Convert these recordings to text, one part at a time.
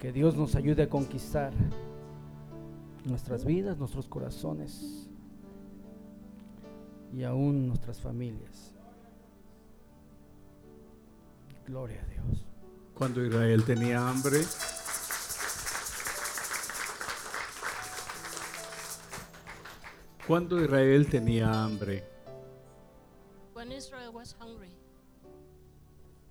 Que Dios nos ayude a conquistar nuestras vidas, nuestros corazones y aún nuestras familias. Gloria a Dios. Cuando Israel tenía hambre, cuando Israel tenía hambre, When Israel was hungry.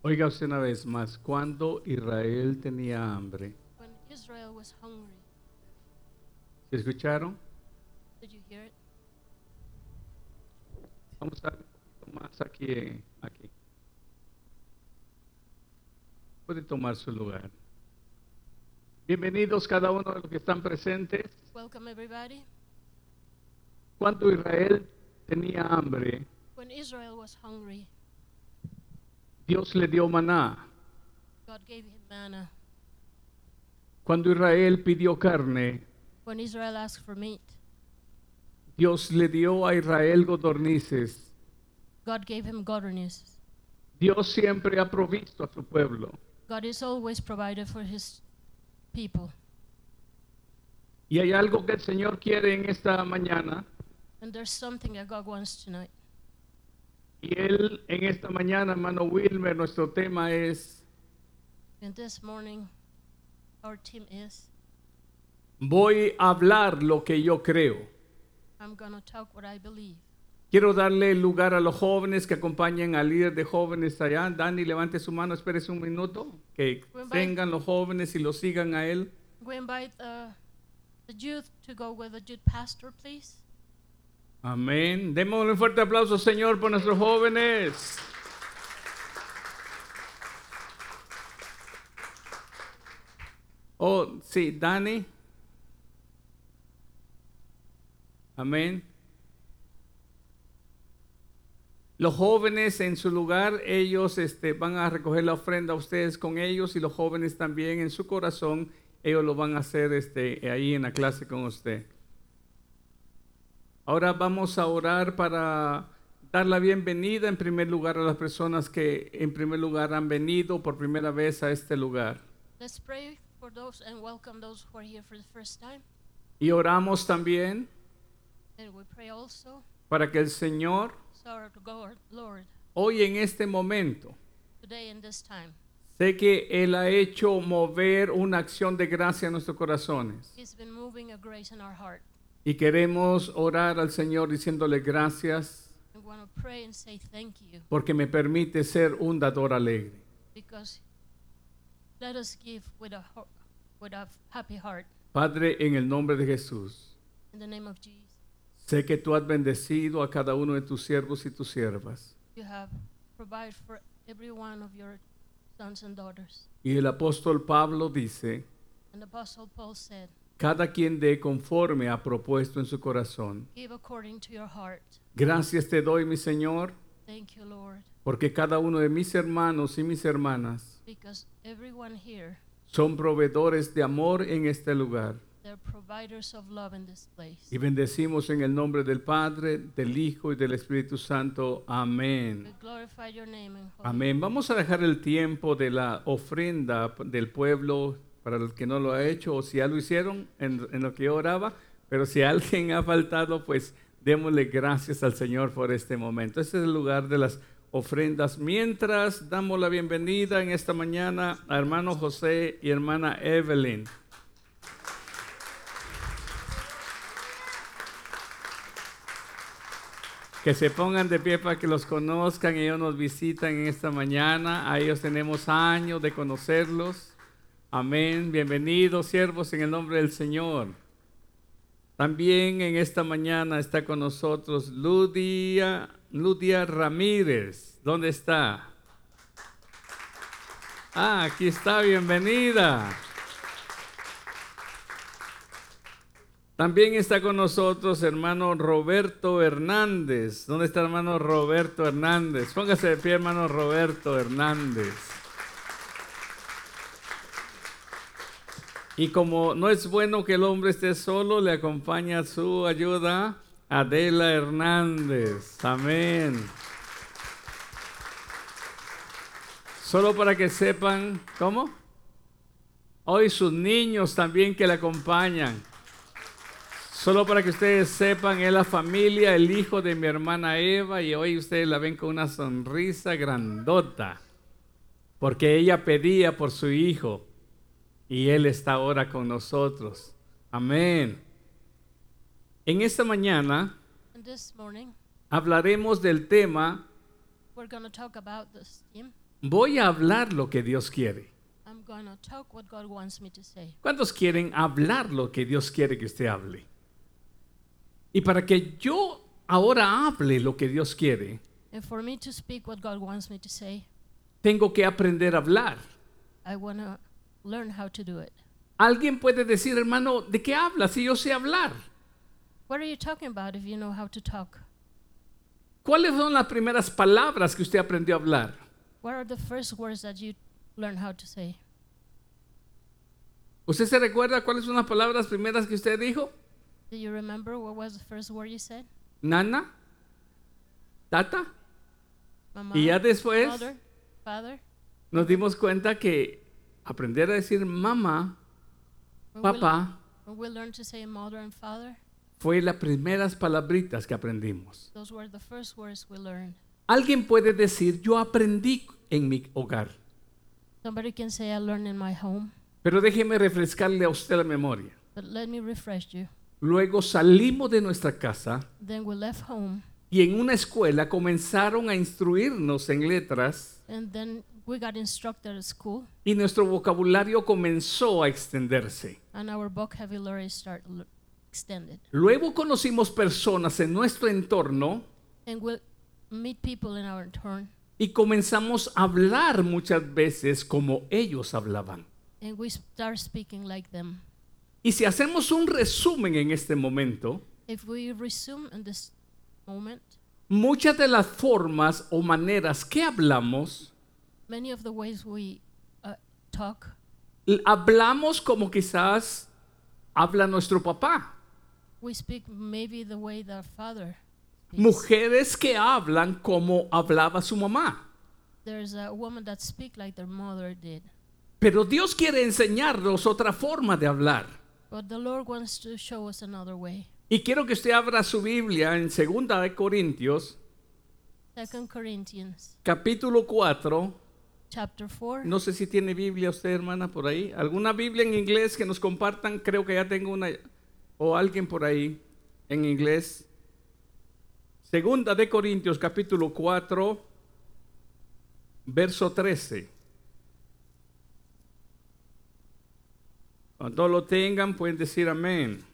Oiga usted una vez más, cuando Israel tenía hambre, When Israel was hungry. ¿se escucharon? Did you hear it? Vamos a ver más aquí, aquí. Puede tomar su lugar. Bienvenidos cada uno de los que están presentes. Welcome everybody. Cuando Israel tenía hambre, When Israel was hungry, Dios le dio maná. God gave him manna. Cuando Israel pidió carne, When Israel asked for meat, Dios le dio a Israel godornices. God gave him godliness. Dios siempre ha provisto a su pueblo. God is always provided for his people. Y hay algo que el Señor quiere en esta mañana. And there's something that God wants tonight. Y Él en esta mañana, hermano Wilmer, nuestro tema es, And this morning, our team is voy a hablar lo que yo creo. I'm to talk what I believe. Quiero darle lugar a los jóvenes que acompañen al líder de jóvenes allá. Dani, levante su mano, espérese un minuto. Que vengan los jóvenes y lo sigan a él. We invite uh, the youth to go with the youth pastor, please. Amén. Démosle un fuerte aplauso, Señor, por nuestros jóvenes. Oh, sí, Dani. Amén. Los jóvenes en su lugar, ellos este, van a recoger la ofrenda a ustedes con ellos y los jóvenes también en su corazón, ellos lo van a hacer este, ahí en la clase con usted. Ahora vamos a orar para dar la bienvenida en primer lugar a las personas que en primer lugar han venido por primera vez a este lugar. Let's pray for those and welcome those who are here for the first time. Y oramos también And we pray also, para que el Señor so our God, Lord, hoy en este momento, today in this time, sé que Él ha hecho mover una acción de gracia en nuestros corazones. He's been moving a grace in our heart. Y queremos orar al Señor diciéndole gracias We want to pray and say thank you porque me permite ser un dador alegre. because let us give with a, with a happy heart Padre, en el nombre de Jesús. in the name of Jesus. Sé que tú has bendecido a cada uno de tus siervos y tus siervas. You have provided for every one of your sons and daughters. Y el apóstol Pablo dice, And Apostle Paul said, cada quien dé conforme ha propuesto en su corazón. Give according to your heart. Gracias te doy, mi Señor, Thank you, Lord, porque cada uno de mis hermanos y mis hermanas because everyone here, son proveedores de amor en este lugar. they're providers of love in this place. Y bendecimos en el nombre del Padre, del Hijo y del Espíritu Santo. We Amén. glorify your name and holy Amén. Vamos a dejar el tiempo de la ofrenda del pueblo para el que no lo ha hecho o si ya lo hicieron en, en lo que yo oraba, pero si alguien ha faltado, pues démosle gracias al Señor por este momento. Este es el lugar de las ofrendas. Mientras damos la bienvenida en esta mañana a hermano José y hermana Evelyn. Que se pongan de pie para que los conozcan. Ellos nos visitan en esta mañana. A ellos tenemos años de conocerlos. Amén. Bienvenidos, siervos, en el nombre del Señor. También en esta mañana está con nosotros Ludia, Ludia Ramírez. ¿Dónde está? Ah, aquí está, bienvenida. También está con nosotros hermano Roberto Hernández. ¿Dónde está hermano Roberto Hernández? Póngase de pie, hermano Roberto Hernández. Y como no es bueno que el hombre esté solo, le acompaña su ayuda Adela Hernández. Amén. Solo para que sepan, ¿cómo? Hoy sus niños también que le acompañan. Solo para que ustedes sepan, es la familia, el hijo de mi hermana Eva y hoy ustedes la ven con una sonrisa grandota. Porque ella pedía por su hijo y él está ahora con nosotros. Amén. En esta mañana morning, hablaremos del tema, we're going to talk about this theme. voy a hablar lo que Dios quiere. I'm going to talk what God wants me to say. ¿Cuántos quieren hablar lo que Dios quiere que usted hable? Y para que yo ahora hable lo que Dios quiere, tengo que aprender a hablar. I want to learn how to do it. Alguien puede decir, hermano, ¿de qué hablas si yo sé hablar? What are you talking about if you know how to talk? ¿Cuáles son las primeras palabras que usted aprendió a hablar? What are the first words that you learn how to say? ¿Usted se recuerda cuáles son las palabras primeras que usted dijo? Do you remember what was the first word you said? Nana, tata. Mama, Y ya después mother, father. nos dimos cuenta que aprender a decir mamá, papá, when we learn to say mother and father, fue las primeras palabritas que aprendimos. those were the first words we learned. Alguien puede decir, yo aprendí en mi hogar, Somebody can say, I learned in my home, pero déjeme refrescarle a usted la memoria. but let me refresh you. Luego salimos de nuestra casa Then we left home, y en una escuela comenzaron a instruirnos en letras and then we got instructed at school, y nuestro vocabulario comenzó a extenderse. and our vocabulary started l- extended. Luego conocimos personas en nuestro entorno And we meet people in our turn, y comenzamos a hablar muchas veces como ellos hablaban. and we start speaking like them. Y si hacemos un resumen en este momento, If we resume in this moment, muchas de las formas o maneras que hablamos, many of the ways we uh, talk, hablamos como quizás habla nuestro papá. we speak maybe the way the father speaks. Mujeres que hablan como hablaba su mamá. There's a woman that speak like their mother did. Pero Dios quiere enseñarnos otra forma de hablar. But the Lord wants to show us another way. Y quiero que usted abra su Biblia en 2 de Corintios, Second Corinthians capítulo 4. Chapter 4. No sé si tiene Biblia usted, hermana, por ahí. ¿Alguna Biblia en inglés que nos compartan? Creo que ya tengo una. O alguien por ahí en inglés. Segunda de Corintios, capítulo 4, verso 13. Cuando lo tengan, pueden decir amén.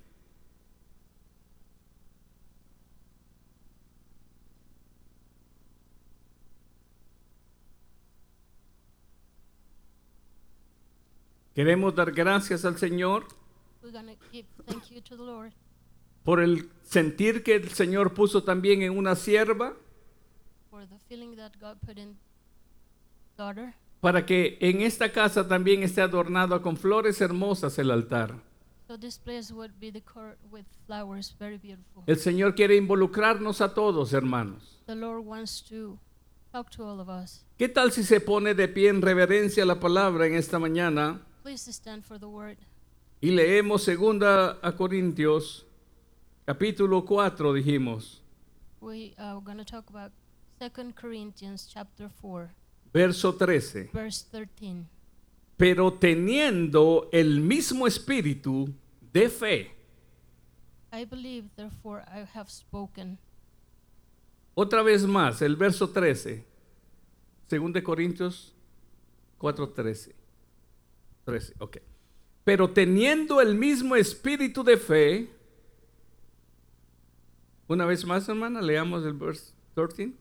Queremos dar gracias al Señor We're going to give thank you to the Lord por el sentir que el Señor puso también en una sierva para que en esta casa también esté adornado con flores hermosas el altar. so this place would be decorated with flowers, very beautiful. El Señor quiere involucrarnos a todos, hermanos. The Lord wants to talk to all of us. ¿Qué tal si se pone de pie en reverencia a la palabra en esta mañana Please stand for the word. y leemos segunda a Corintios capítulo 4 dijimos, We are going to talk about Second Corinthians chapter 4, verso 13. verse 13. Pero teniendo el mismo espíritu de fe. I believe, therefore I have spoken. Otra vez más, el verso 13. Según de Corintios 4:13. 13, ok. Pero teniendo el mismo espíritu de fe. Una vez más, hermana, leamos el verso 13.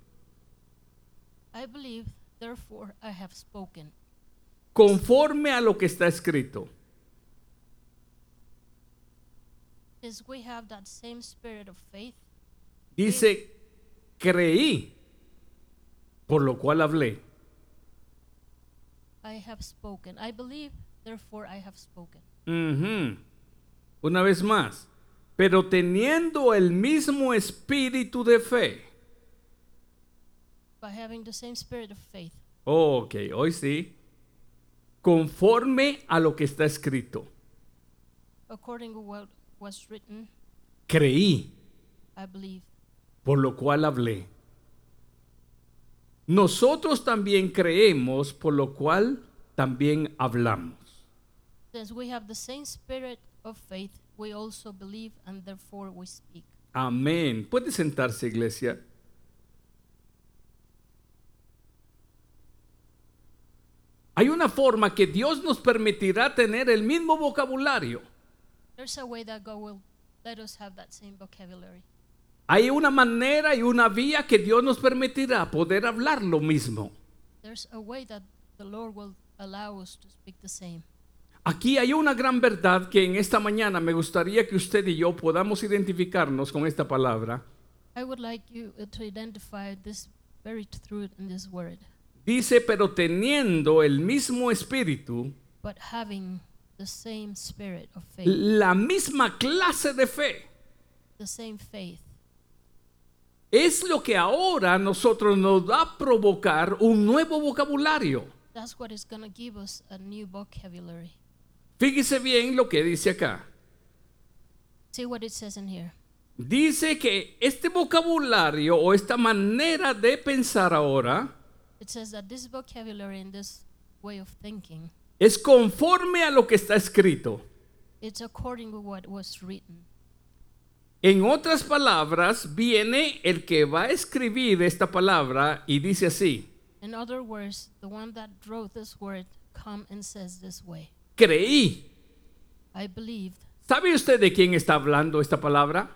I believe, therefore I have spoken. Conforme a lo que está escrito. Since we have that same spirit of faith, Dice, creí, por lo cual hablé. I have spoken. I believe, therefore I have spoken. Ujú. Una vez más, pero teniendo el mismo espíritu de fe. By having the same spirit of faith. Oh, ok, hoy sí. conforme a lo que está escrito. according to what was written, Creí, I believe. por lo cual hablé. Nosotros también creemos, por lo cual también hablamos. Since we have the same spirit of faith, we also believe and therefore we speak. Amén. Puede sentarse, iglesia. Hay una forma que Dios nos permitirá tener el mismo vocabulario. There's a way that God will let us have that same vocabulary. Hay una manera y una vía que Dios nos permitirá poder hablar lo mismo. There's a way that the Lord will allow us to speak the same. Aquí hay una gran verdad que en esta mañana me gustaría que usted y yo podamos identificarnos con esta palabra. I would like you uh, to identify this very truth in this word, Dice, pero teniendo el mismo espíritu, but having the same spirit of faith, la misma clase de fe. the same faith. Es lo que ahora nosotros nos va a provocar un nuevo vocabulario. That's what is going to give us a new vocabulary. Fíjese bien lo que dice acá. See what it says in here. Dice que este vocabulario o esta manera de pensar ahora It says that this vocabulary and this way of thinking, es conforme a lo que está escrito. it's according to what was written. En otras palabras, viene el que va a escribir esta palabra y dice así, In other words, the one that wrote this word come and says this way. Creí. I believed. ¿Sabe usted de quién está hablando esta palabra?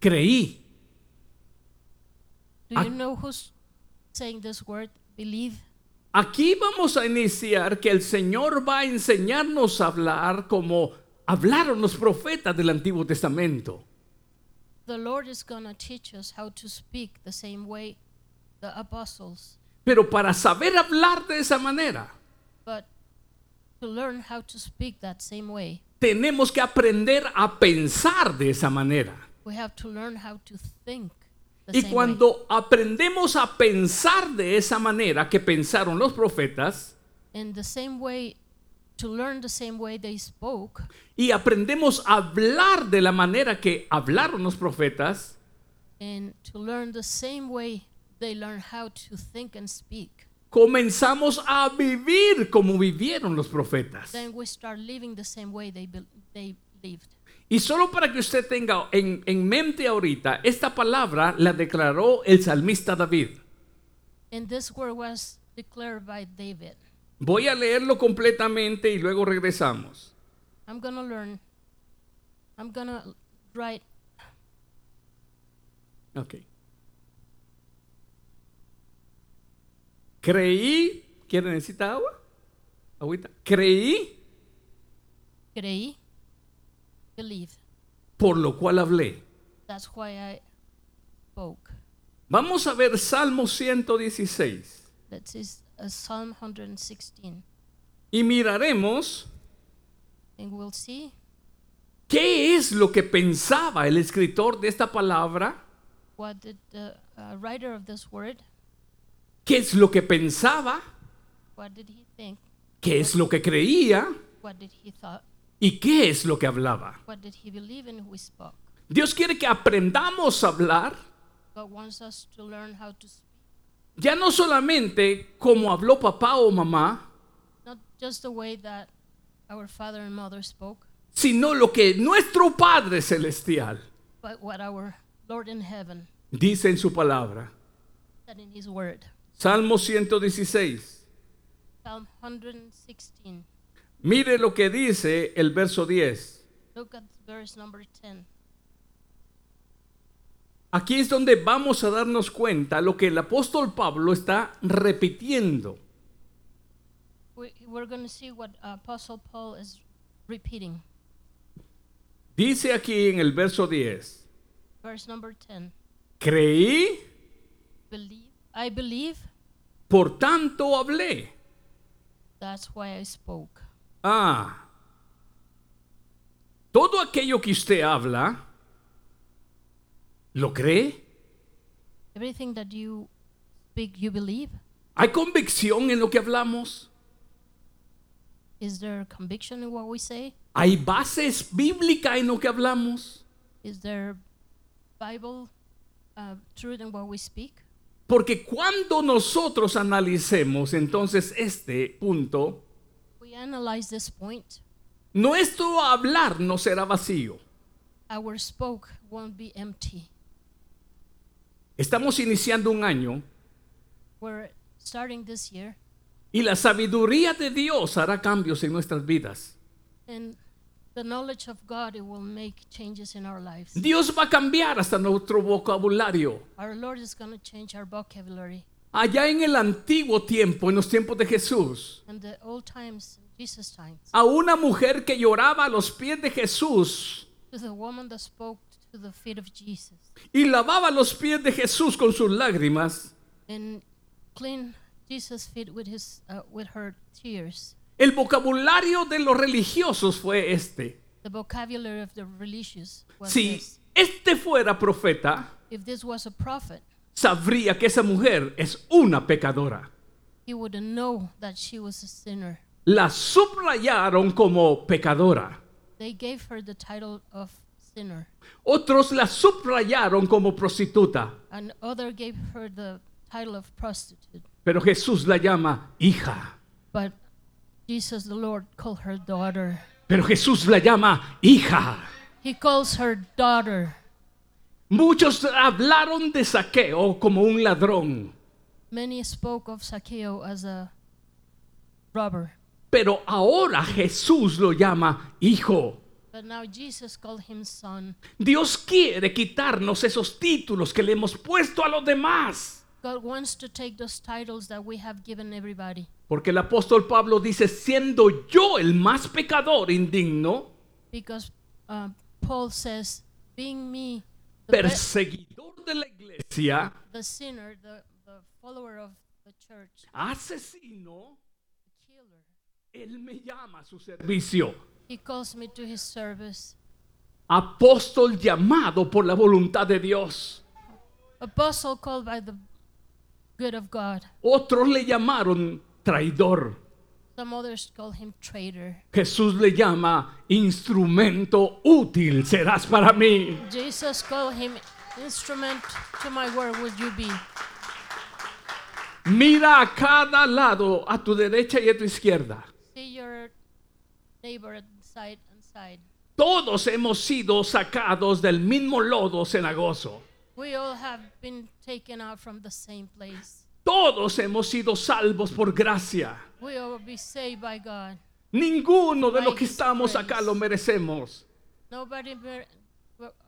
Creí. Do you know who's saying this word? Believe. Aquí vamos a iniciar que el Señor va a enseñarnos a hablar como hablaron los profetas del Antiguo Testamento. The Lord is going to teach us how to speak the same way the apostles, Pero para saber hablar de esa manera, but to learn how to speak that same way, tenemos que aprender a pensar de esa manera. we have to learn how to think the Y same way. cuando aprendemos a pensar de esa manera que pensaron los profetas, In the same way, to learn the same way they spoke, y aprendemos a hablar de la manera que hablaron los profetas, and to learn the same way they learn how to think and speak, comenzamos a vivir como vivieron los profetas. then we start living the same way they, they lived. Y solo para que usted tenga en, en mente ahorita, esta palabra la declaró el salmista David. And this word was declared by David. Voy a leerlo completamente y luego regresamos. I'm to learn, I'm to write, Ok. Creí, ¿quiere necesita agua? Agüita. Creí, creí, believe. por lo cual hablé. That's why I spoke. Vamos a ver Salmo 116 That is uh, Psalm 116. y miraremos And we'll see qué es lo que pensaba el escritor de esta palabra, what did the uh, writer of this word, qué es lo que pensaba, qué es lo que creía what did he thought, y qué es lo que hablaba. Dios quiere que aprendamos a hablar. Ya no solamente como habló papá o mamá, not just the way that our father and mother spoke, sino lo que nuestro Padre Celestial but what our Lord in heaven dice en su palabra. Salmo 116. Psalm 116. Mire lo que dice el verso 10. Look at verse number 10. Aquí es donde vamos a darnos cuenta lo que el apóstol Pablo está repitiendo. We, we're going to see what Apostle Paul is repeating. Dice aquí en el verso 10, Verse number 10. creí, Believe, I believe, por tanto hablé. that's why I spoke. Ah, todo aquello que usted habla, ¿lo cree? Everything that you speak, you believe. ¿Hay convicción en lo que hablamos? Is there conviction in what we say? ¿Hay bases bíblicas en lo que hablamos? Is there Bible uh, truth in what we speak? Porque cuando nosotros analicemos entonces este punto, We analyze this point. nuestro hablar no será vacío. Our spoke won't be empty. Estamos iniciando un año We're starting this year, y la sabiduría de Dios hará cambios en nuestras vidas. and Dios va a cambiar hasta nuestro vocabulario. Our Lord is going to change our vocabulary. Allá en el antiguo tiempo, en los tiempos de Jesús, In the old times, in Jesus' times, a una mujer que lloraba a los pies de Jesús to the woman that spoke to the feet of Jesus y lavaba los pies de Jesús con sus lágrimas, Jesus' feet with his uh, with her tears. El vocabulario de los religiosos fue este. The vocabulary of the religious was Si this. este fuera profeta, If this was a prophet, sabría que esa mujer es una pecadora. he would know that she was a sinner. La subrayaron como pecadora. They gave her the title of sinner, Otros la subrayaron como prostituta. and other gave her the title of prostitute. Pero Jesús la llama hija. But Jesus the Lord called her daughter. Pero Jesús la llama hija. He calls her daughter. Muchos hablaron de saqueo como un ladrón. Many spoke of Zacchaeus as a robber, Pero ahora Jesús lo llama hijo. but now Jesus called him son. Dios quiere quitarnos esos títulos que le hemos puesto a los demás. God wants to take those titles that we have given everybody. Porque el apóstol Pablo dice, siendo yo el más pecador indigno, Because uh, Paul says, being me, the, perseguidor de la iglesia, the sinner, the, the follower of the church, asesino, the killer, él me llama a su servicio. he calls me to his service. Apóstol llamado por la voluntad de Dios. Apostle called by the good of God. Otros le llamaron traidor. Some others call him traitor. Jesús le llama instrumento útil serás para mí. Jesus called him instrument to my word would you be. Mira a cada lado, a tu derecha y a tu izquierda. See your neighbor at side and side. Todos hemos sido sacados del mismo lodo cenagoso. We all have been taken out from the same place. Todos hemos sido salvos por gracia. We all be saved by God. Ninguno de los que estamos acá lo merecemos. Nobody mer-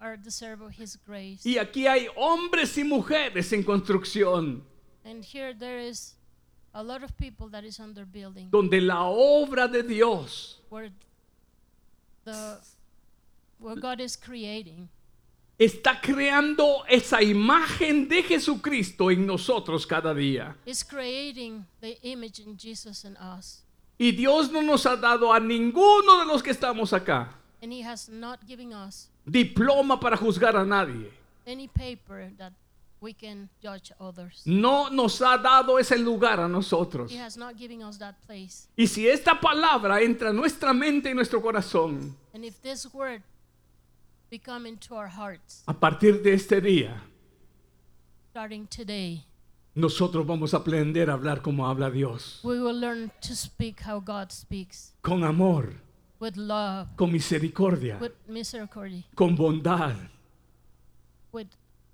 are deserve of His grace. Y aquí hay hombres y mujeres en construcción, And here there is a lot of people that is under building donde la obra de Dios where the where God is creating está creando esa imagen de Jesucristo en nosotros cada día. creating the image in Jesus in us. Y Dios no nos ha dado a ninguno de los que estamos acá And He has not given us diploma para juzgar a nadie. any paper that we can judge others. No nos ha dado ese lugar a nosotros. He has not given us that place. Y si esta palabra entra en nuestra mente y nuestro corazón, And if this word become into our hearts a partir de este día, starting today, nosotros vamos a aprender a hablar como habla Dios. we will learn to speak how God speaks Con amor, with love, con misericordia, with misericordia, con bondad. with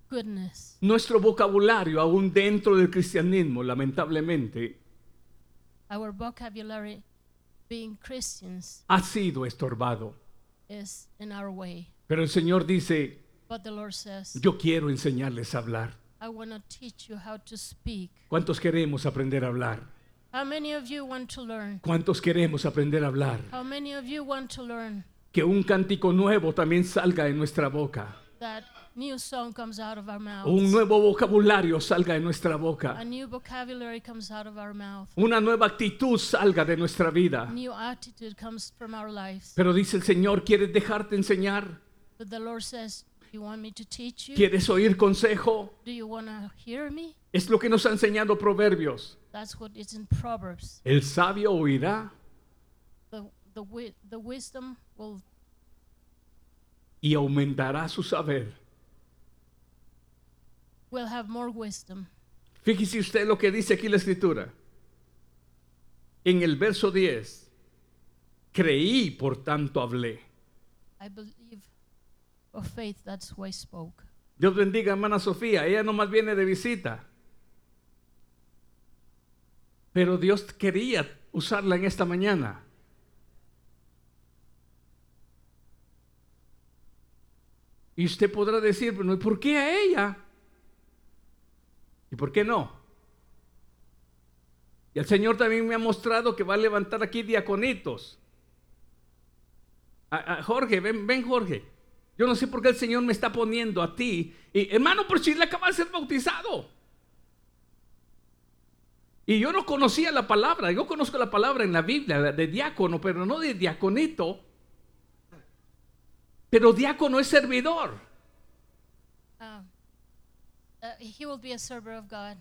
goodness. Nuestro vocabulario, aún dentro del cristianismo, lamentablemente, Our vocabulary, being Christians, ha sido estorbado. is in our way. Pero el Señor dice, But the Lord says, yo quiero enseñarles a hablar. I want to teach you how to speak. ¿Cuántos queremos aprender a hablar? How many of you want to learn? ¿Cuántos queremos aprender a hablar? How many of you want to learn Que un cántico nuevo también salga de nuestra boca. that new song comes out of our Un nuevo vocabulario salga de nuestra boca. A new vocabulary comes out of our mouth. Una nueva actitud salga de nuestra vida. New attitude comes from our lives. Pero dice el Señor, ¿quieres dejarte enseñar? But the Lord says, you want me to teach you? ¿Quieres oír consejo? Do you want to hear me? Es lo que nos ha enseñado Proverbios. That's what is in Proverbs. El sabio oirá The, the, wi- the wisdom will y aumentará su saber. will have more wisdom. Fíjese usted lo que dice aquí la escritura. En el verso 10, creí, por tanto hablé. I of faith, that's why I spoke. Dios bendiga, hermana Sofía. Ella nomás viene de visita. Pero Dios quería usarla en esta mañana. Y usted podrá decir, bueno, ¿y por qué a ella? ¿Y por qué no? Y el Señor también me ha mostrado que va a levantar aquí diaconitos. A Jorge, ven, ven Jorge. Yo no sé por qué el Señor me está poniendo a ti. Y, hermano, por si le acaba de ser bautizado. Y yo no conocía la palabra. Yo conozco la palabra en la Biblia de diácono, pero no de diaconito. Pero diácono es servidor. Uh, uh, he will be a server of God.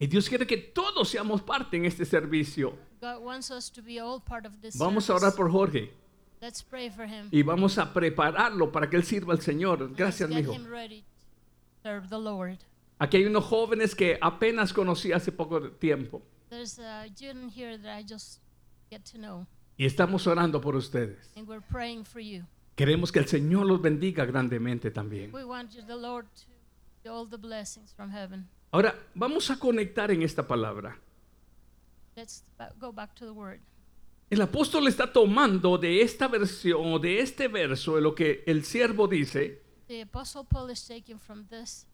Y Dios quiere que todos seamos parte en este servicio. God wants us to be all part of this. Vamos a orar por Jorge Let's pray for him. y vamos a prepararlo para que él sirva al Señor. Gracias, Let's mijo. get him ready to serve the Lord. Aquí hay unos jóvenes que apenas conocí hace poco tiempo There's a student here that I just get to know, y estamos orando por ustedes. and we're praying for you. Queremos que el Señor los bendiga grandemente también. We want the Lord to give all the blessings from heaven. Ahora, vamos a conectar en esta palabra. Let's go back to the word. El apóstol está tomando de esta versión o de este verso de lo que el siervo dice, The Apostle Paul is taken from this.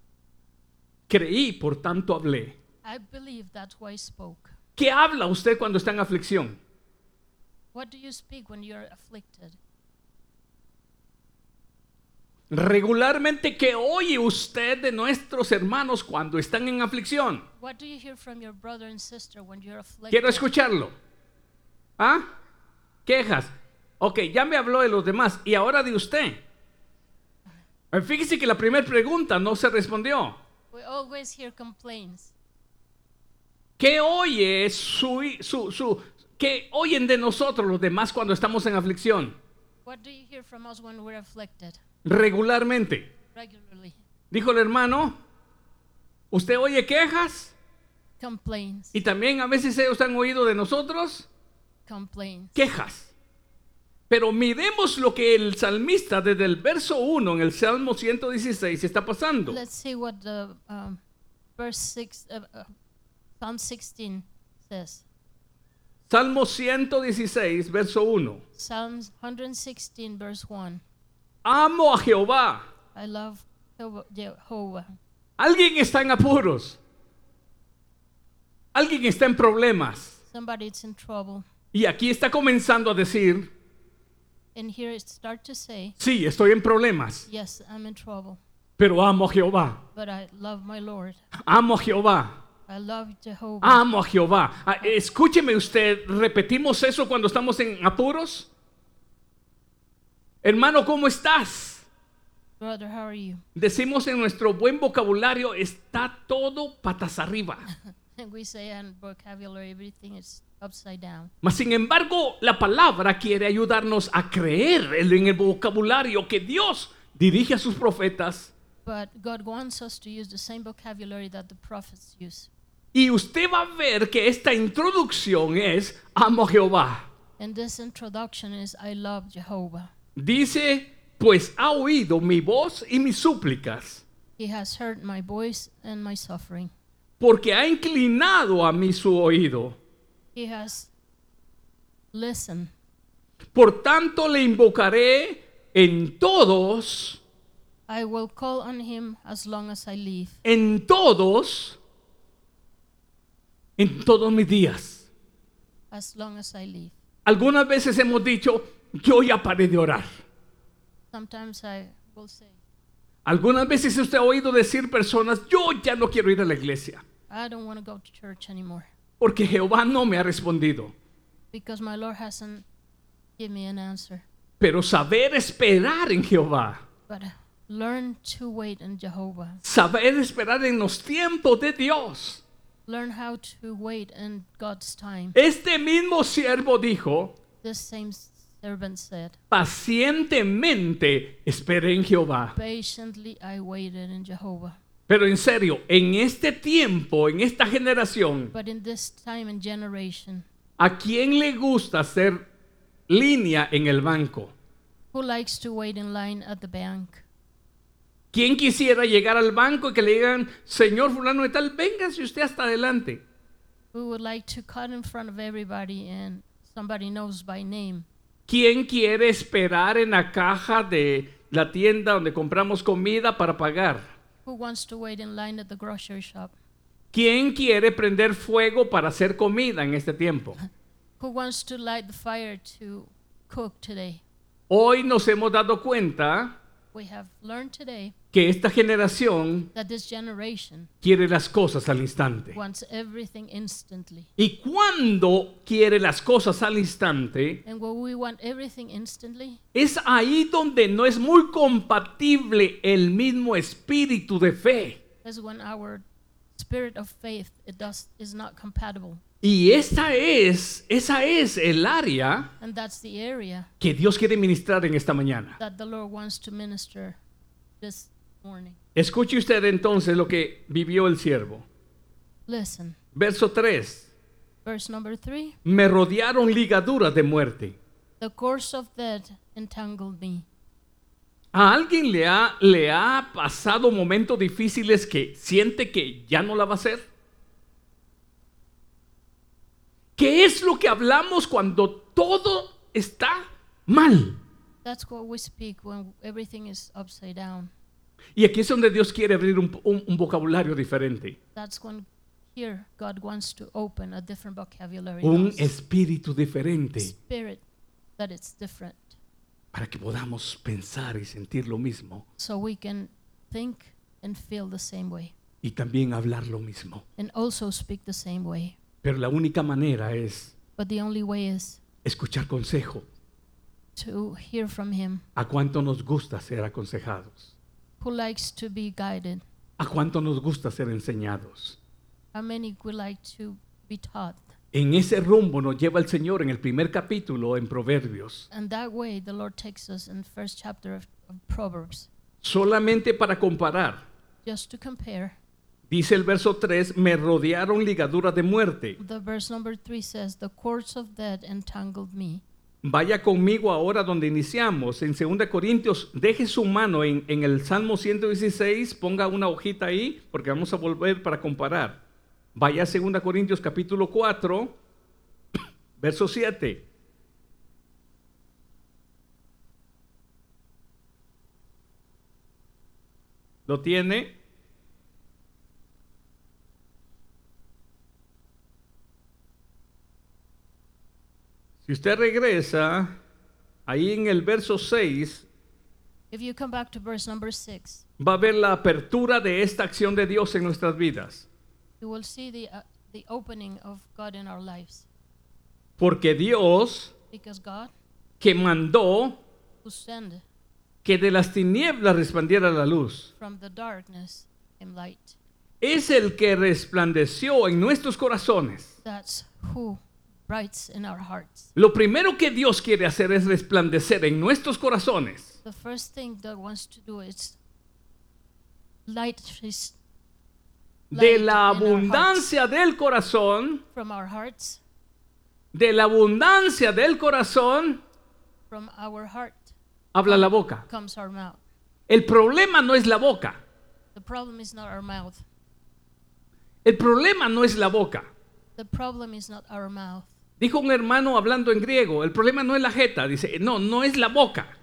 creí, por tanto hablé. I believe that's why I spoke. ¿Qué habla usted cuando está en aflicción? What do you speak when you're afflicted? Regularmente, ¿qué oye usted de nuestros hermanos cuando están en aflicción? What do you hear from your brother and sister when you're afflicted? Quiero escucharlo. ¿Ah? Quejas. Ok, ya me habló de los demás y ahora de usted. Eh, Fíjese que la primera pregunta no se respondió. We always hear complaints. ¿Qué oye su, su, su, qué oyen de nosotros los demás cuando estamos en aflicción? What do you hear from us when we're afflicted? Regularmente. Regularly. Dijo el hermano, ¿usted oye quejas? Complaints. Y también a veces ellos han oído de nosotros Complaints. quejas. Pero miremos lo que el salmista desde el verso 1 en el Salmo 116 está pasando. Let's see what the um, verse six, uh, uh, Psalm 16 says. Salmo 116, verso 1. Psalms 116 verse 1. Amo a Jehová. I love Jehovah-. Alguien está en apuros. Alguien está en problemas. Somebody's in trouble. Y aquí está comenzando a decir, And here it start to say, sí, estoy en problemas, yes, I'm in trouble, pero amo a Jehová. but I love my Lord. Amo a Jehová. I love Jehovah. Amo a Jehová. Ah, escúcheme usted, repetimos eso cuando estamos en apuros. Hermano, ¿cómo estás? Brother, how are you? Decimos en nuestro buen vocabulario, está todo patas arriba. We say in vocabulary, everything is upside down. Mas sin embargo, la palabra quiere ayudarnos a creer en el vocabulario que Dios dirige a sus profetas. But God wants us to use the same vocabulary that the prophets use. Y usted va a ver que esta introducción es amo a Jehová. And this introduction is, I love Jehovah. Dice, pues ha oído mi voz y mis súplicas, He has heard my voice and my suffering. porque ha inclinado a mí su oído. He has listened. Por tanto le invocaré en todos, I will call on him as long as I live. en todos, en todos mis días. As long as I live. Algunas veces hemos dicho, yo ya paré de orar. Sometimes I will say, Algunas veces usted ha oído decir personas, yo ya no quiero ir a la iglesia, I don't want to go to church anymore porque Jehová no me ha respondido. because my Lord hasn't given me an answer. Pero saber esperar en Jehová But Learn to wait in Jehovah. Saber esperar en los tiempos de Dios. Learn how to wait in God's time. Este mismo siervo dijo, This same servant said, pacientemente esperé en Jehová. Patiently I waited in Jehovah. Pero en serio, en este tiempo, en esta generación, But in this time and generation, ¿a quién le gusta hacer línea en el banco? who likes to wait in line at the bank? ¿Quién quisiera llegar al banco y que le digan, señor fulano de tal, véngase usted hasta adelante? Who would like to cut in front of everybody and somebody knows by name? ¿Quién quiere esperar en la caja de la tienda donde compramos comida para pagar? Who wants to wait in line at the grocery shop? ¿Quién quiere prender fuego para hacer comida en este tiempo? Who wants to light the fire to cook today? Hoy nos hemos dado cuenta We have learned today que esta generación that this generation quiere las cosas al instante. wants everything instantly. Y cuando quiere las cosas al instante, And when we want everything instantly, es ahí donde no es muy compatible el mismo espíritu de fe. Y esa es, esa es el área And that's the area que Dios quiere ministrar en esta mañana. that the Lord wants to minister this morning. Escuche usted entonces lo que vivió el siervo. Listen, Verso 3. verse number three. Me rodearon ligaduras de muerte. The course of death entangled me. ¿A alguien le ha, le ha pasado momentos difíciles que siente que ya no la va a hacer? ¿Qué es lo que hablamos cuando todo está mal? That's what we speak when everything is upside down. Y aquí es donde Dios quiere abrir un, un- un vocabulario diferente, That's when here God wants to open a different vocabulary, un espíritu diferente, spirit that it's different, para que podamos pensar y sentir lo mismo so we can think and feel the same way, y también hablar lo mismo. and also speak the same way. Pero la única manera es But the only way is escuchar consejo. to hear from Him, ¿A cuánto nos gusta ser aconsejados? who likes to be guided. ¿A cuánto nos gusta ser enseñados? How many would like to be taught? En ese rumbo nos lleva el Señor en el primer capítulo en Proverbios. And that way, the Lord takes us in the first chapter of, of Proverbs. Solamente para comparar, Just to compare, dice el verso 3, me rodearon ligaduras de muerte. the verse number three says, "The cords of death entangled me." Vaya conmigo ahora donde iniciamos, en 2 Corintios, deje su mano en, en el Salmo 116, ponga una hojita ahí, porque vamos a volver para comparar. Vaya a 2 Corintios capítulo 4, verso 7. ¿Lo tiene? Si usted regresa, ahí en el verso 6, If you come back to verse number six, va a ver la apertura de esta acción de Dios en nuestras vidas. you will see the uh, the opening of God in our lives. Porque Dios Because God, que mandó who sent que de las tinieblas resplandiera la luz, from the darkness came light. es el que resplandeció en nuestros corazones. That's who brights in our hearts. Lo primero que Dios quiere hacer es resplandecer en nuestros corazones The first thing God wants to do is light His de light la in our hearts. abundancia del corazón, from our hearts, de la abundancia del corazón, from our heart habla la boca. comes our mouth. El problema no es la boca. The problem is not our mouth. El problema no es la boca. The problem is not our mouth. Dijo un hermano hablando en griego, el problema no es la jeta, dice, no, no es la boca.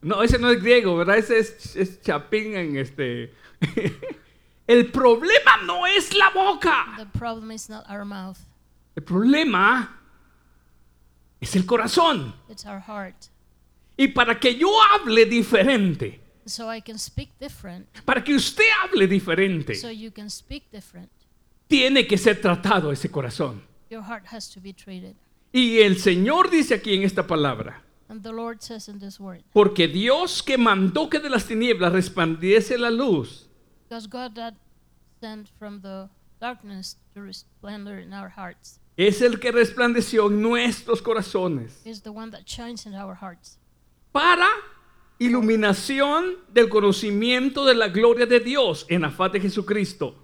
No, ese no es griego, ¿verdad? Ese es, es chapín en este... el problema no es la boca. The problem is not our mouth. El problema es el corazón. It's our heart. Y para que yo hable diferente, So I can speak different. para que usted hable diferente, So you can speak different. tiene que ser tratado ese corazón. Your heart has to be treated. Y el Señor dice aquí en esta palabra, And the Lord says in this word, Porque Dios que mandó que de las tinieblas resplandiese la luz, because God that sent from the darkness to resplendor in our hearts es el que resplandeció en nuestros corazones is the one that shines in our hearts para iluminación del conocimiento de la gloria de Dios en la faz de Jesucristo.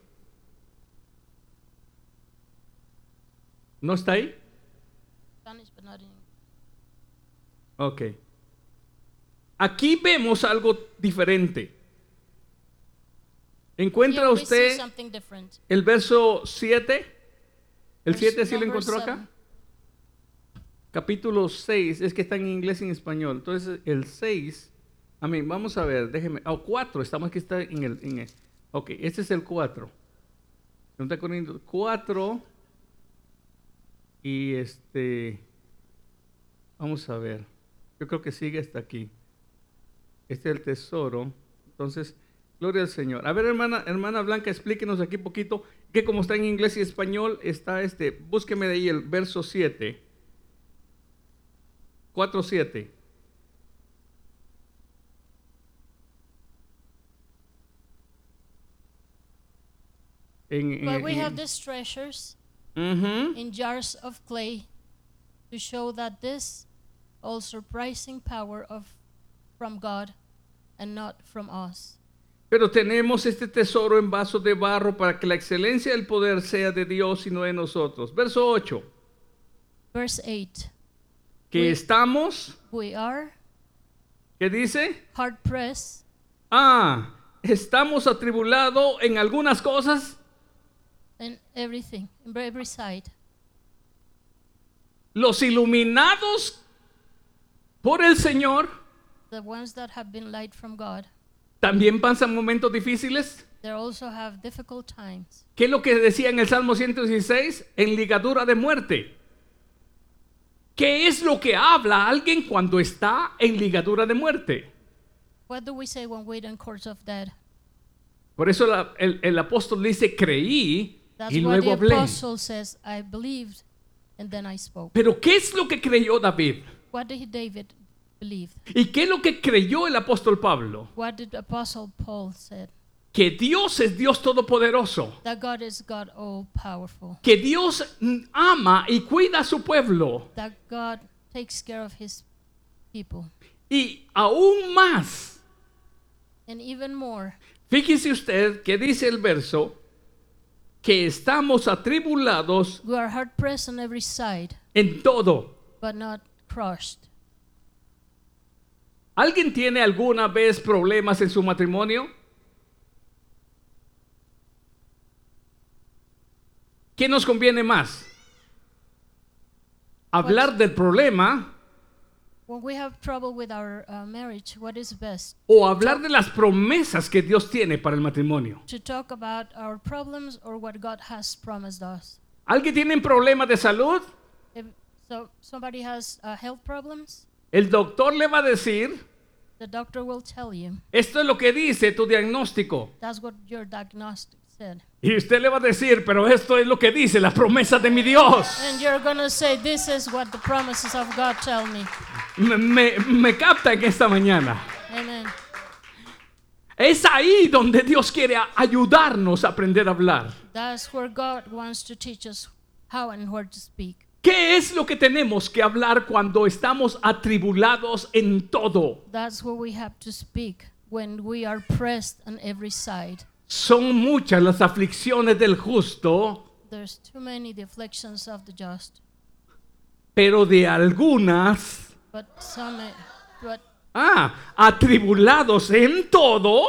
¿No está ahí? Ok. Aquí vemos algo diferente. ¿Encuentra usted el verso 7? ¿El Verse 7 sí lo encontró acá? Capítulo 6, es que está en inglés y en español. Entonces, el 6, a mí, vamos a ver, déjeme. O 4, estamos aquí, está en el, en el- Ok, este es el 4. 2 Corintios 4. Y este. Vamos a ver. Yo creo que sigue hasta aquí. Este es el tesoro. Entonces, gloria al Señor. A ver, hermana, hermana Blanca, explíquenos aquí poquito. Que como está en inglés y español, está este. Búsqueme de ahí el verso 7. 4, 7. En, en- But we en- have these treasures Ujú. in jars of clay to show that this all surprising power of from God and not from us. Pero tenemos este tesoro en vasos de barro para que la excelencia del poder sea de Dios y no de nosotros. Verso 8. Verse 8 Que We- estamos, We are ¿qué dice? hard pressed Ah, estamos atribulados en algunas cosas, in everything, in every side. los iluminados por el Señor The ones that have been light from God, también pasan momentos difíciles. they also have difficult times. ¿Qué es lo que decía en el Salmo 116? En ligadura de muerte. ¿Qué es lo que habla alguien cuando está en ligadura de muerte? What do we say when we're in of death? Por eso la- el, el apóstol dice, creí That's y what luego the hablé. apostle says. I believed and then I spoke. Pero ¿qué es lo que creyó David? What did David believe? ¿Y qué es lo que creyó el apóstol Pablo? What did Apostle Paul said? Que Dios es Dios todopoderoso. That God is God all powerful. Que Dios ama y cuida a su pueblo. That God takes care of his people. Y aún más, And even more, fíjese usted que dice el verso, que estamos atribulados we are hard pressed on every side, en todo. but not crushed. ¿Alguien tiene alguna vez problemas en su matrimonio? ¿Qué nos conviene más? ¿Hablar del problema o hablar de las promesas que Dios tiene para el matrimonio? To talk about our problems or what God has promised us? ¿Alguien tiene un problema de salud? If so somebody has uh, health problems, El doctor le va a decir, the doctor will tell you. esto es lo que dice tu diagnóstico. That's what your diagnostic said. Y usted le va a decir, pero esto es lo que dice la promesa de mi Dios. And you're going to say, This is what the promises of God tell me. Me, me, me capta en esta mañana. Amen. Es ahí donde Dios quiere ayudarnos a aprender a hablar. That's where God wants to teach us how and where to speak. ¿Qué es lo que tenemos que hablar cuando estamos atribulados en todo? That's where we have to speak when we are pressed on every side. Son muchas las aflicciones del justo, There's too many the afflictions of the just, pero de algunas, but some, uh, but ah, atribulados en todo,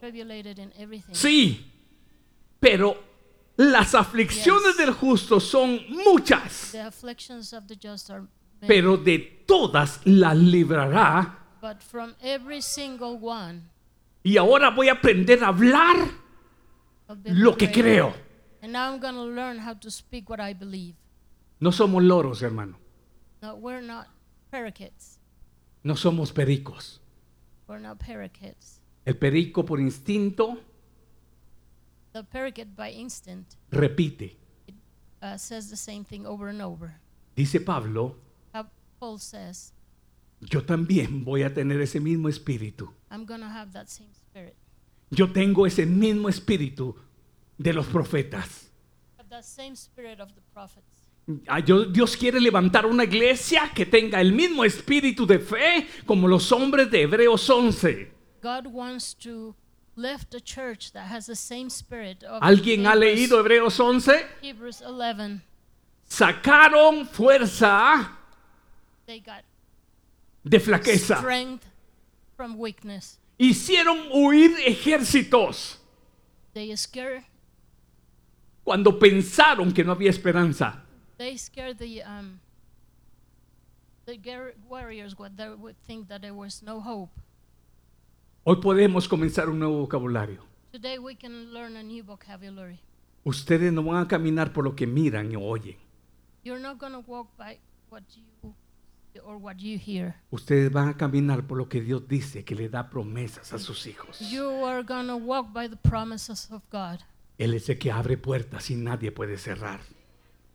tribulated in everything. sí, pero las aflicciones Yes. del justo son muchas, The afflictions of the just are many, pero de todas las librará. but from every single one Y ahora voy a aprender a hablar lo que creo. And now I'm going to learn how to speak what I believe. No somos loros, hermano. No, we're not parakeets. No somos pericos. We're not parakeets. El perico por instinto The parakeet by instinct repite. uh, says the same thing over and over. Dice Pablo, How Paul says, yo también voy a tener ese mismo espíritu. I'm going to have that same spirit. Yo tengo ese mismo espíritu de los profetas. Have that same spirit of the prophets. Ah, Dios quiere levantar una iglesia que tenga el mismo espíritu de fe como los hombres de Hebreos 11. God wants to lift a church that has the same spirit of ¿Alguien ha leído Hebreos 11? Hebrews 11. Sacaron fuerza They got de flaqueza. strength from weakness. Hicieron huir ejércitos They scare cuando pensaron que no había esperanza. They scare the um the warriors they would think that there was no hope. Hoy podemos comenzar un nuevo vocabulario. Today we can learn a new vocabulary. Ustedes no van a caminar por lo que miran y oyen. You're not going to walk by what you or what you hear. Ustedes van a caminar por lo que Dios dice que le da promesas a sus hijos. You are going to walk by the promises of God. Él es el que abre puertas y nadie puede cerrar.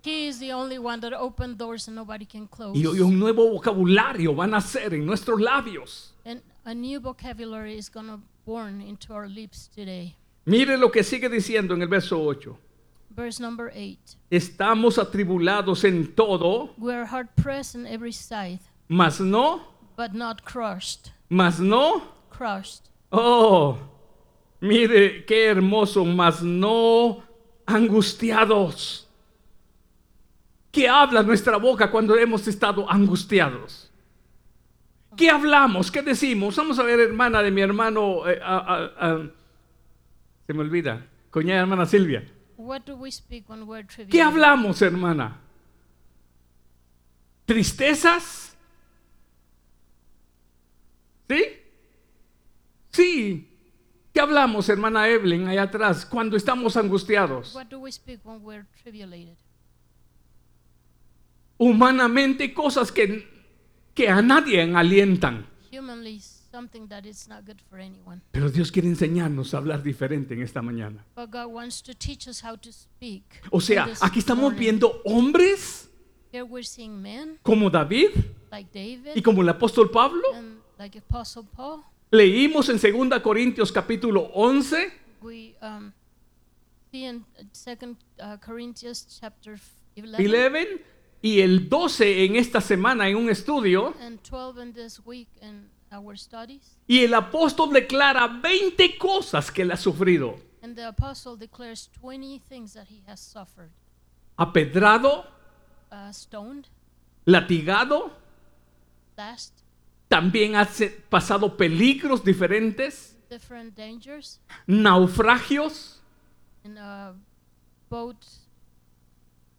He is the only one that opened doors and nobody can close. Y hoy un nuevo vocabulario van a nacer en nuestros labios. And a new vocabulary is going to born into our lips today. Mire lo que sigue diciendo en el verso 8. Verse number 8. Estamos atribulados en todo, We are hard pressed on every side, mas no, but not crushed. mas no. Crushed. Oh, mire qué hermoso, mas no angustiados. ¿Qué habla nuestra boca cuando hemos estado angustiados? ¿Qué hablamos? ¿Qué decimos? Vamos a ver, hermana de mi hermano, eh, se me olvida, coñada hermana Silvia. What do we speak when we're trivial? ¿Qué hablamos, hermana? ¿Tristezas? ¿Sí? Sí. ¿Qué hablamos, hermana Evelyn, allá atrás, cuando estamos angustiados? What do we speak when we're? Humanamente, cosas que, que a nadie alientan. Humanly, something that is not good for anyone. Pero Dios quiere enseñarnos a hablar diferente en esta mañana. But God wants to teach us how to speak. O sea, aquí estamos morning. viendo hombres Here we're seeing men como David like David y como el apóstol Pablo. like Paul. Leímos en 2 Corintios capítulo 11 We um, in Second uh, Corinthians chapter 11, 11 y el 12 en esta semana en un estudio and 12 in this week in our studies. y el apóstol declara 20 cosas que él ha sufrido. And the apostle declares 20 things that he has suffered. Apedrado, Uh, stoned, latigado, lashed, también ha pasado peligros diferentes, naufragios, in uh, boats.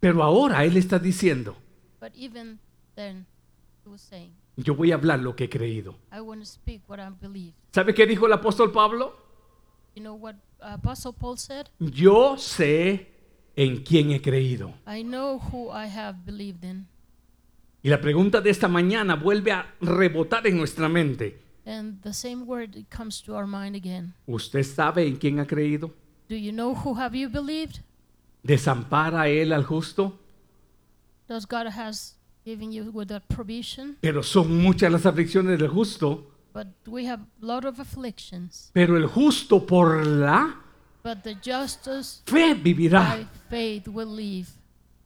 Pero ahora él está diciendo, But even then, he was saying, yo voy a hablar lo que he creído. I want to speak what I believe. ¿Sabe qué dijo el apóstol Pablo? You know what Apostle Paul said? Yo sé en quién he creído. I know who I have believed in. Y la pregunta de esta mañana vuelve a rebotar en nuestra mente. And the same word comes to our mind again. ¿Usted sabe en quién ha creído? Do you know who have you believed? ¿Desampara él al justo? Does God has given you with that provision? Pero son muchas las aflicciones del justo. But we have a lot of afflictions. Pero el justo por la But the justice fe by vivirá. faith will live.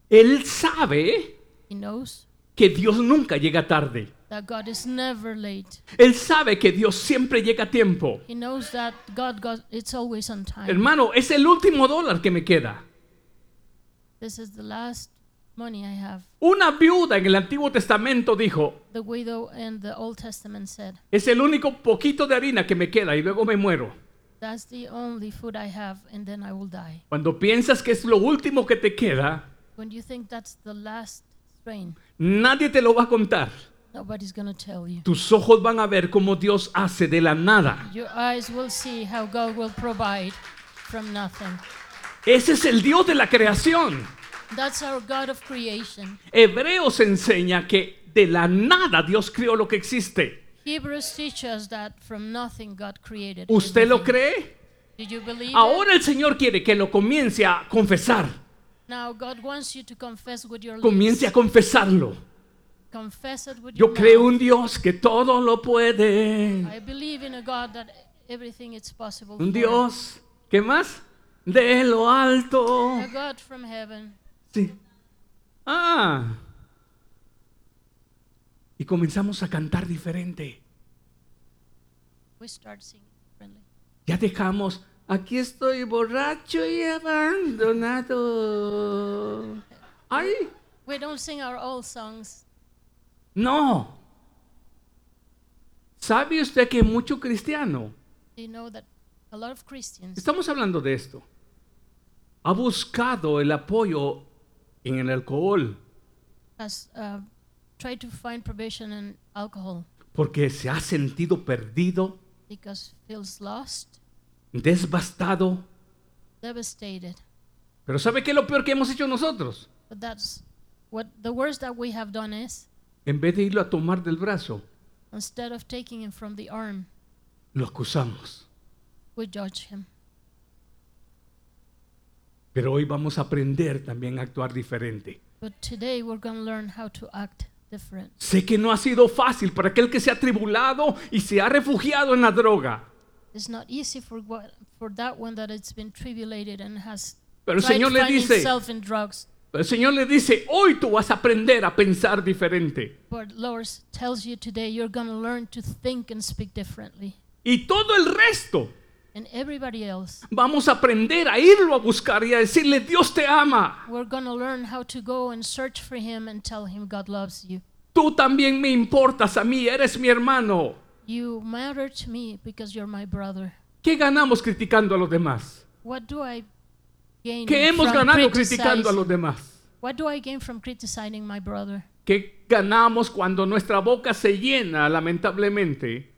Él sabe He knows que Dios nunca llega tarde. that God is never late. Él sabe que Dios siempre llega a tiempo. He knows that God got it's always on time. Hermano, es el último dólar que me queda. This is the last money I have. Una viuda en el Antiguo Testamento dijo, The widow in the Old Testament said, es el único poquito de harina que me queda y luego me muero. That's the only food I have, and then I will die. Cuando piensas que es lo último que te queda, When you think that's the last strain, nadie te lo va a contar. nobody's going to tell you. Tus ojos van a ver cómo Dios hace de la nada. Your eyes will see how God will provide from nothing. Ese es el Dios de la creación. That's our God of creation. Hebreos enseña que de la nada Dios creó lo que existe. Hebrews teach us that from nothing God created. ¿Usted lo cree? Did you believe it? Ahora el Señor quiere que lo comience a confesar. Now God wants you to confess with your Comience a confesarlo. confess it with Yo your creo mouth. un Dios que todo lo puede. I believe in a God that everything is possible. Un for. Dios, ¿qué más? De lo alto. God from heaven. Sí. Ah. Y comenzamos a cantar diferente. We start singing. Ya dejamos, aquí estoy borracho y abandonado. Ay, We don't sing our old songs. no. ¿Sabe usted que mucho cristiano, Do you know that a lot of Christians estamos hablando de esto, ha buscado el apoyo en el alcohol has uh, tried to find in alcohol porque se ha sentido perdido, because feels lost, desbastado? devastated. Pero ¿sabe qué es lo peor que hemos hecho nosotros? But that's what the worst that we have done is En vez de irlo a tomar del brazo, instead of taking him from the arm, lo acusamos. we judge him. Pero hoy vamos a aprender también a actuar diferente. But today we're going to learn how to act different. Sé que no ha sido fácil para aquel que se ha tribulado y se ha refugiado en la droga. It's not easy for what, for that one that it's been tribulated and has Pero el tried Señor to le find dice, himself in drugs. el Señor le dice, hoy tú vas a aprender a pensar diferente. But Lord tells you today you're going to learn to think and speak differently. Y todo el resto And everybody else, vamos a aprender a irlo a buscar y a decirle, Dios te ama. we're going to learn how to go and search for him and tell him God loves you. Tú también me importas a mí, eres mi hermano. You matter to me because you're my brother. ¿Qué ganamos criticando a los demás? What do I gain ¿Qué hemos from ganado criticando a criticizing- los demás? What do I gain from criticizing my brother? ¿Qué ganamos cuando nuestra boca se llena, lamentablemente,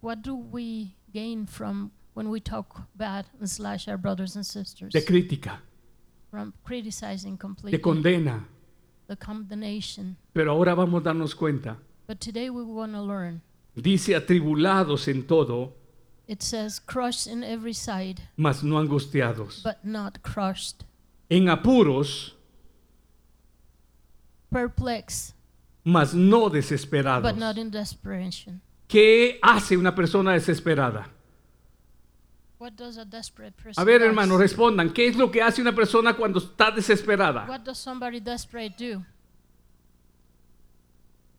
What do we gain from when we talk bad and slash our brothers and sisters? de crítica, From criticizing de condena? the condemnation. Pero ahora vamos a darnos cuenta. But today we want to learn. Dice atribulados en todo, It says crushed in every side, mas no angustiados. but not crushed. En apuros, Perplexed, mas no but desesperados. not in desperation. ¿Qué hace una persona desesperada? What does a desperate person A ver, hermanos, respondan. ¿Qué es lo que hace una persona cuando está desesperada? What does somebody desperate do?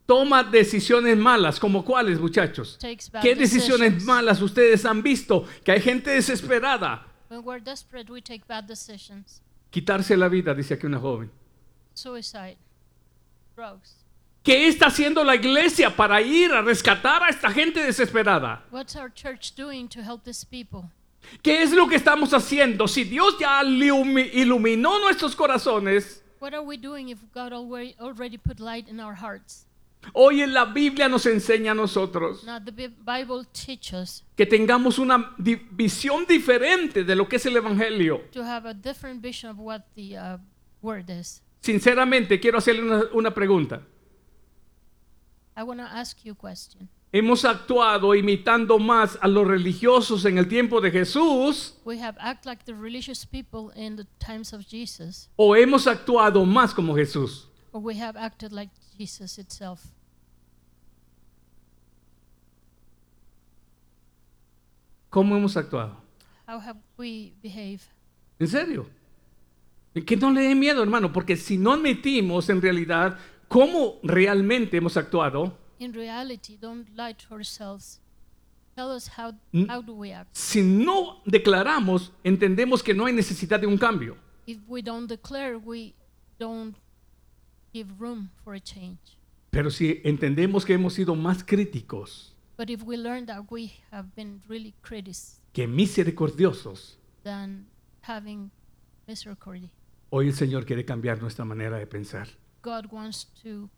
Toma decisiones malas, como cuáles, muchachos. Takes bad ¿Qué decisiones decisions. malas ustedes han visto? Que hay gente desesperada. When we're desperate, we take bad decisions. Quitarse la vida, dice aquí una joven. Suicide, drugs. ¿Qué está haciendo la iglesia para ir a rescatar a esta gente desesperada? What's our church doing to help these people? ¿Qué es lo que estamos haciendo? Si Dios ya ilumi- iluminó nuestros corazones, What are we doing if God already, already put light in our hearts? hoy en la Biblia nos enseña a nosotros Now, the Bi- Bible teaches que tengamos una di- visión diferente de lo que es el Evangelio. to have a different vision of what the uh, word is. Sinceramente, quiero hacerle una, una pregunta. I want to ask you a question. ¿Hemos actuado imitando más a los religiosos en el tiempo de Jesús We have act like the religious people in the times of Jesus, o hemos actuado más como Jesús? or we have acted like Jesus itself. ¿Cómo hemos actuado? How have we behaved? ¿En serio? Que no le dé miedo, hermano, porque si no admitimos en realidad cómo realmente hemos actuado, In reality, don't lie to ourselves. Tell us how, how do we act. si no declaramos, entendemos que no hay necesidad de un cambio. If we don't declare, we don't give room for a change. Pero si entendemos que hemos sido más críticos But if we learn that we have been really critics que misericordiosos, than having misericordia, hoy el Señor quiere cambiar nuestra manera de pensar. God wants to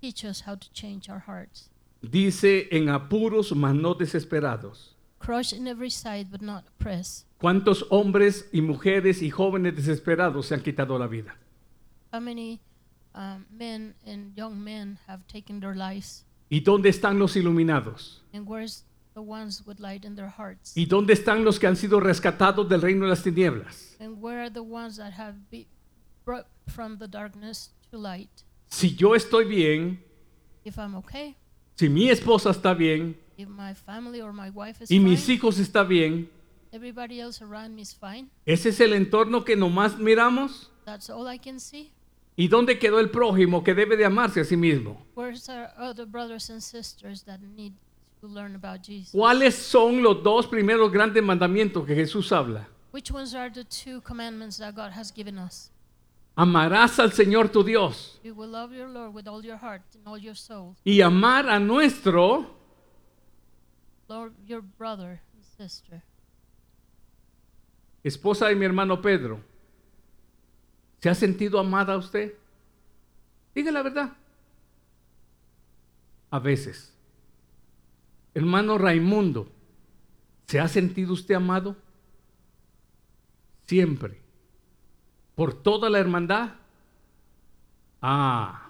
teach us how to change our hearts. Dice en apuros, mas no desesperados. Crushed in every side, but not oppressed. ¿Cuántos hombres y mujeres y jóvenes desesperados se han quitado la vida? How many um, men and young men have taken their lives? ¿Y dónde están los iluminados? And where's the ones with light in their hearts? ¿Y dónde están los que han sido rescatados del reino de las tinieblas? And where are the ones that have been brought from the darkness to light? Si yo estoy bien, if I'm okay, si mi esposa está bien if my family or my wife is y mis fine, hijos están bien, everybody else around me is fine. ese es el entorno que nomás miramos. That's all I can see. ¿Y dónde quedó el prójimo que debe de amarse a sí mismo? Where's our other brothers and sisters that need to learn about Jesus? ¿Cuáles son los dos primeros grandes mandamientos que Jesús habla? Which ones are the two commandments that God has given us? Amarás al Señor tu Dios y amar a nuestro Lord, your brother and sister. esposa de mi hermano Pedro. ¿Se ha sentido amada usted? Diga la verdad. A veces. Hermano Raimundo, ¿se ha sentido usted amado? Siempre. ¿Por toda la hermandad? Ah.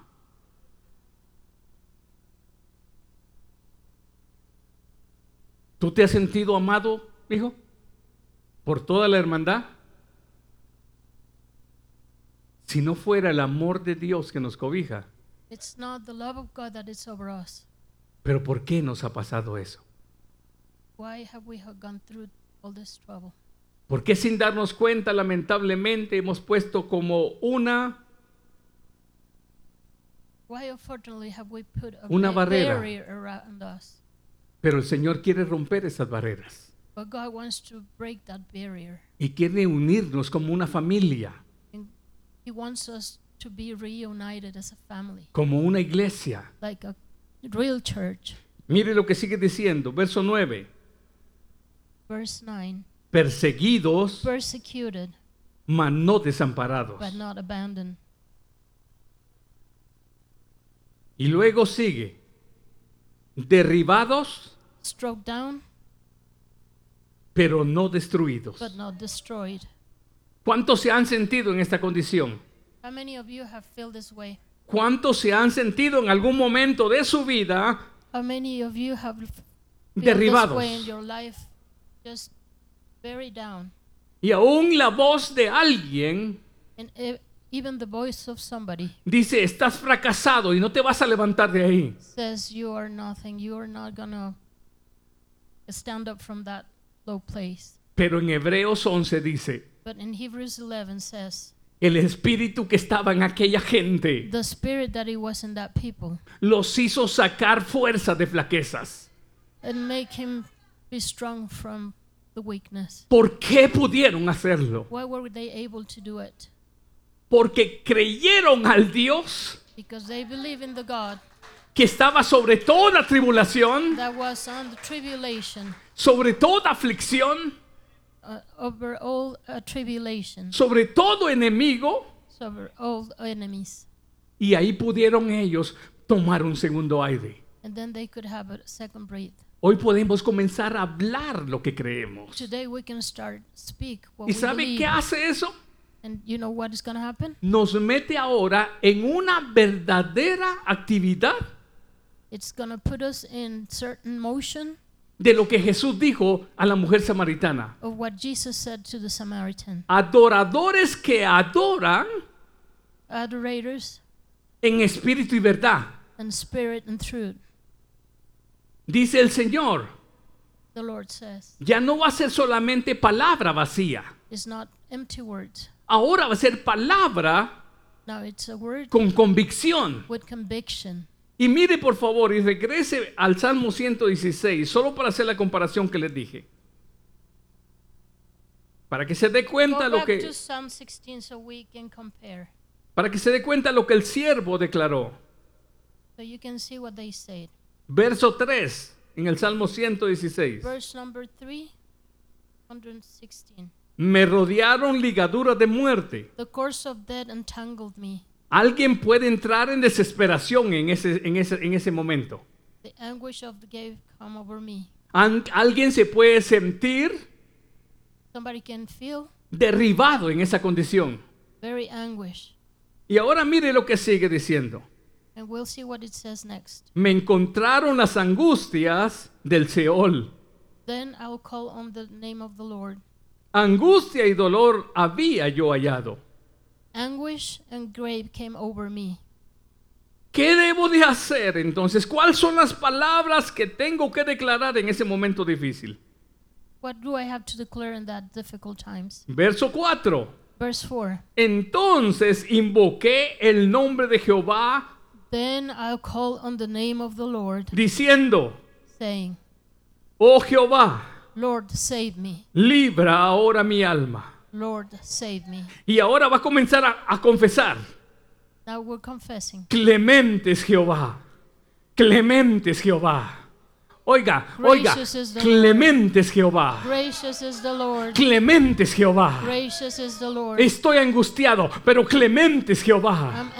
¿Tú te has sentido amado, hijo? ¿Por toda la hermandad? Si no fuera el amor de Dios que nos cobija, It's not the love of God that is over us. pero ¿por qué nos ha pasado eso? Why have we gone through all this trouble? ¿Por qué sin darnos cuenta, lamentablemente, hemos puesto como una Una ba- barrera. barrier around us? Pero el Señor quiere romper esas barreras But God wants to break that barrier. y quiere unirnos como una familia, And He wants us to be reunited as a family, como una iglesia. like a real church. Mire lo que sigue diciendo, verso 9. Verse 9 Perseguidos, Persecuted, mas no desamparados. but not abandoned. Y luego sigue, derribados, Struck down, pero no destruidos. but not destroyed. ¿Cuántos se han sentido en esta condición? How many of you have felt this way? ¿Cuántos se han sentido en algún momento de su vida How many of you have felt this derribados? way in your life? Just very down. Y aún la voz de alguien And e- even the voice of somebody dice, estás fracasado y no te vas a levantar de ahí. says you are nothing. You are not gonna stand up from that low place. Pero en Hebreos 11 dice, But in Hebrews 11 says, el espíritu que estaba en aquella gente the spirit that it was in that people los hizo sacar fuerza de flaquezas. and make him be strong from the weakness. ¿Por qué pudieron hacerlo? Why were they able to do it? Porque creyeron al Dios Because they believe in the God que estaba sobre toda tribulación, that was on the tribulation, sobre toda aflicción, uh, over all uh, tribulation, sobre todo enemigo. over all enemies. Y ahí pudieron ellos tomar un segundo aire. And then they could have a second breath. Hoy podemos comenzar a hablar lo que creemos. Today we can start speak what ¿Y we sabe believe. qué hace eso? And you know what is happen? Nos mete ahora en una verdadera actividad It's to put us in certain motion de lo que Jesús dijo a la mujer samaritana. of what Jesus said to the Samaritan. Adoradores que adoran Adorators en espíritu y verdad. and spirit and truth, Dice el Señor, the Lord says. ya no va a ser solamente palabra vacía. It's not empty words. Ahora va a ser palabra Now it's a word con convicción. with conviction. Y mire por favor y regrese al Salmo 116, solo para hacer la comparación que les dije. Para que se dé cuenta Go lo que to Psalm 16 so para que se dé cuenta lo que el siervo declaró. So you can see what they said. Verso 3 en el Salmo 116. Verse number 3, 116. Me rodearon ligaduras de muerte. The course of death entangled me. Alguien puede entrar en desesperación en ese, en ese, en ese momento. The anguish of the grave come over me. An- alguien se puede sentir Somebody can feel derribado en esa condición. very anguish. Y ahora mire lo que sigue diciendo. And we'll see what it says next. Me encontraron las angustias del Seol. Then I will call on the name of the Lord. Angustia y dolor había yo hallado. Anguish and grave came over me. ¿Qué debo de hacer entonces? ¿Cuáles son las palabras que tengo que declarar en ese momento difícil? What do I have to declare in that difficult times? Verso 4. Verse 4. Entonces invoqué el nombre de Jehová Then I'll call on the name of the Lord, diciendo, saying, oh Jehová, Lord, save me. libra ahora mi alma. Lord, save me. Y ahora va a comenzar a, a confesar. Now we're confessing. Clemente es Jehová. Clemente es Jehová. Oiga, oiga. Clemente es Jehová. Clemente es Jehová. Estoy angustiado, pero clemente es Jehová.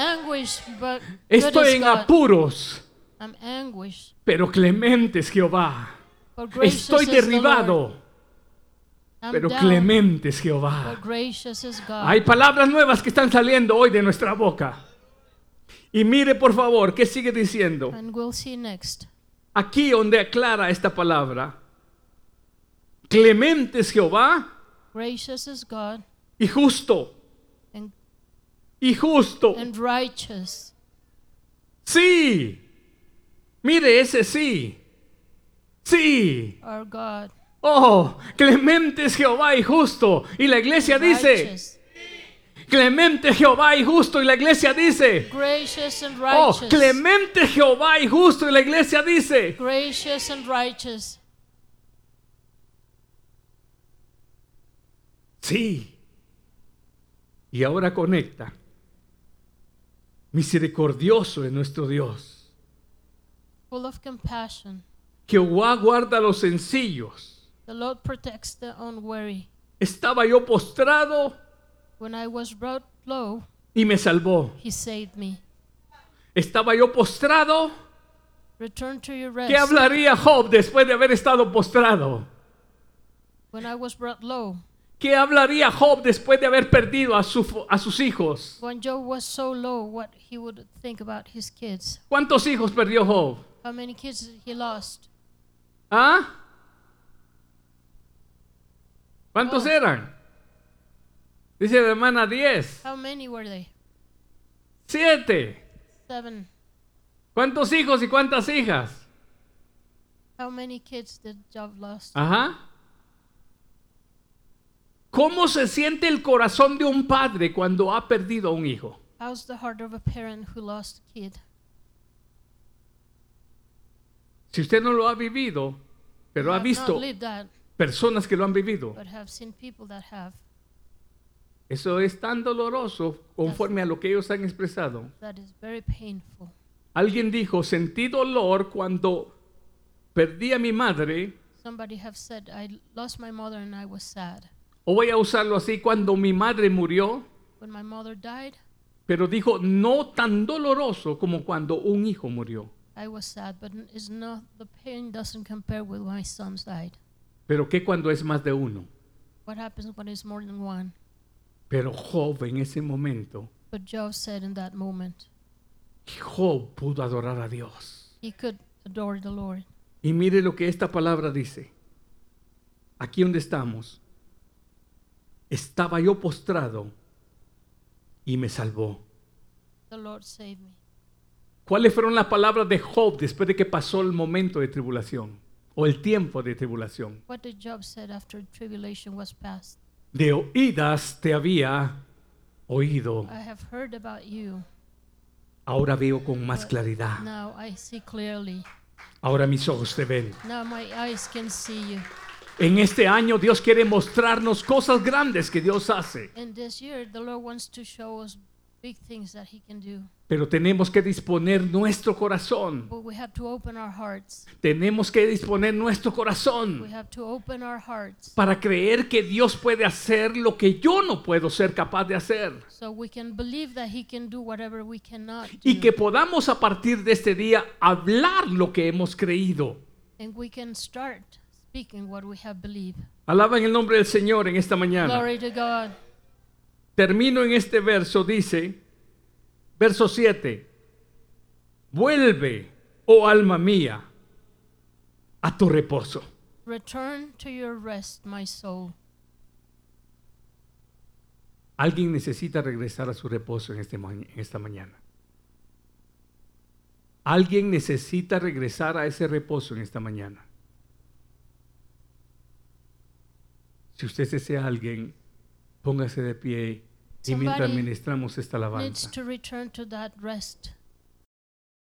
Estoy en apuros, pero clemente es Jehová. Estoy derribado, pero clemente es Jehová. Hay palabras nuevas que están saliendo hoy de nuestra boca. Y mire por favor, ¿qué sigue diciendo? And we'll see next. Aquí donde aclara esta palabra. Clemente es Jehová Gracious is God y justo. and, Y justo. and righteous. Sí. Mire ese sí. Sí. Our God. Oh, clemente es Jehová y justo. Y la iglesia dice. Clemente Jehová y justo. Y la iglesia dice, Gracious and oh, righteous. clemente Jehová y justo. Y la iglesia dice, Gracious and righteous. sí. Y ahora conecta. Misericordioso es nuestro Dios. Full of compassion. Jehová guarda a los sencillos. The Lord protects the unwary. Estaba yo postrado When I was brought low, y me salvó. He saved me. Estaba yo postrado. Return to your ¿Qué rest. hablaría Job después de haber estado postrado? When I was brought low, ¿Qué hablaría Job después de haber perdido a, su- a sus hijos? when Job was so low, what he would think about his kids. ¿Cuántos hijos perdió Job? How many kids he lost? ¿Ah? ¿Cuántos Oh. eran? Dice la hermana 10. How many were they? Siete. Seven. ¿Cuántos hijos y cuántas hijas? How many kids did Job lost? Ajá. ¿Cómo se siente el corazón de un padre cuando ha perdido a un hijo? How's the heart of a parent who lost a kid? Si usted no lo ha vivido, pero ha visto personas que lo han vivido, but have seen people that have. Eso es tan doloroso conforme a lo que ellos han expresado. That is very painful. Alguien dijo, sentí dolor cuando perdí a mi madre, Somebody have said, I lost my mother and I was sad. o voy a usarlo así, cuando mi madre murió, When my mother died, pero dijo, no tan doloroso como cuando un hijo murió. I was sad, but it's not the pain doesn't compare with when my sons died. Pero ¿qué cuando es más de uno? What happens when it's more than one? Pero Job en ese momento, But Job said in that moment, Job pudo adorar a Dios. he could adore the Lord. Y mire lo que esta palabra dice. Aquí donde estamos. Estaba yo postrado y me salvó. The Lord saved me. ¿Cuáles fueron las palabras de Job después de que pasó el momento de tribulación o el tiempo de tribulación? What did Job said after tribulation was past? De oídas te había oído, I have heard about you. ahora veo con más claridad. Now I see clearly. Ahora mis ojos te ven. Now my eyes can see you. En este año Dios quiere mostrarnos cosas grandes que Dios hace, And this year, the Lord wants to show us big things that He can do. Pero tenemos que disponer nuestro corazón. But we have to open our hearts. Tenemos que disponer nuestro We corazón have to open our hearts para creer que Dios puede hacer lo que yo no puedo ser capaz de hacer. Y que podamos a partir de este día hablar lo que hemos creído. And we can start speaking what we have believed. Alaban el nombre del Señor en esta mañana. Glory to God. Termino en este verso, dice, verso 7, vuelve, oh alma mía, a tu reposo. Return to your rest, my soul. Alguien necesita regresar a su reposo en, este ma- en esta mañana. Alguien necesita regresar a ese reposo en esta mañana. Si usted es ese alguien, póngase de pie y mientras ministramos esta alabanza.